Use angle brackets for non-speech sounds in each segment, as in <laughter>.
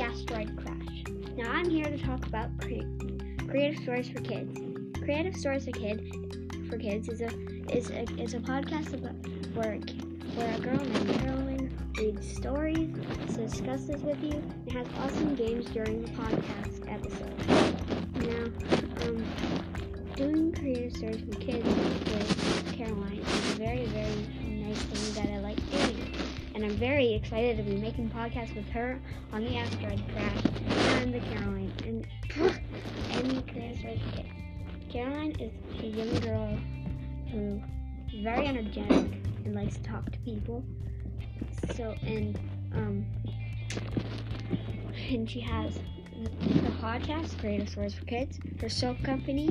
asteroid crash. Now I'm here to talk about cre- creative stories for kids. Creative stories for kid for kids is a is a is a podcast about where where a girl named Carolyn reads stories, discusses with you, and has awesome games during the podcast episode. Now, um, doing creative stories for kids with Caroline is a very very nice thing and I'm very excited to be making podcasts with her on the asteroid crash and the Caroline and <laughs> and Kids. Caroline is a young girl who is very energetic and likes to talk to people. So and um and she has the podcast Creative Stories for Kids, her soap company,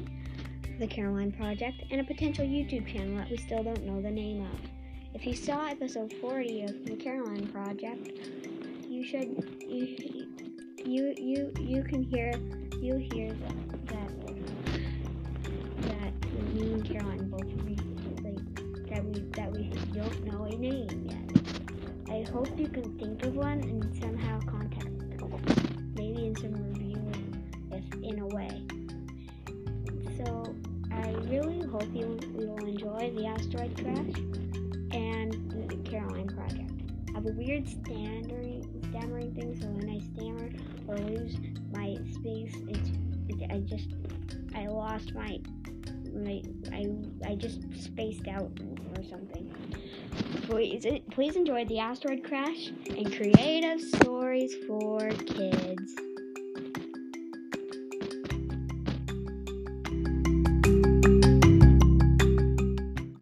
the Caroline Project, and a potential YouTube channel that we still don't know the name of. If you saw episode 40 of the Caroline Project, you should you you you, you can hear you hear that that me and Caroline both recently that we that we don't know a name yet. I hope you can think of one and somehow contact maybe in some review if in a way. So I really hope you will enjoy the asteroid crash and the Caroline Project. I have a weird stammering, stammering thing, so when I stammer or lose my space, it's it, I just I lost my my I I just spaced out or something. Please please enjoy the asteroid crash and creative stories for kids.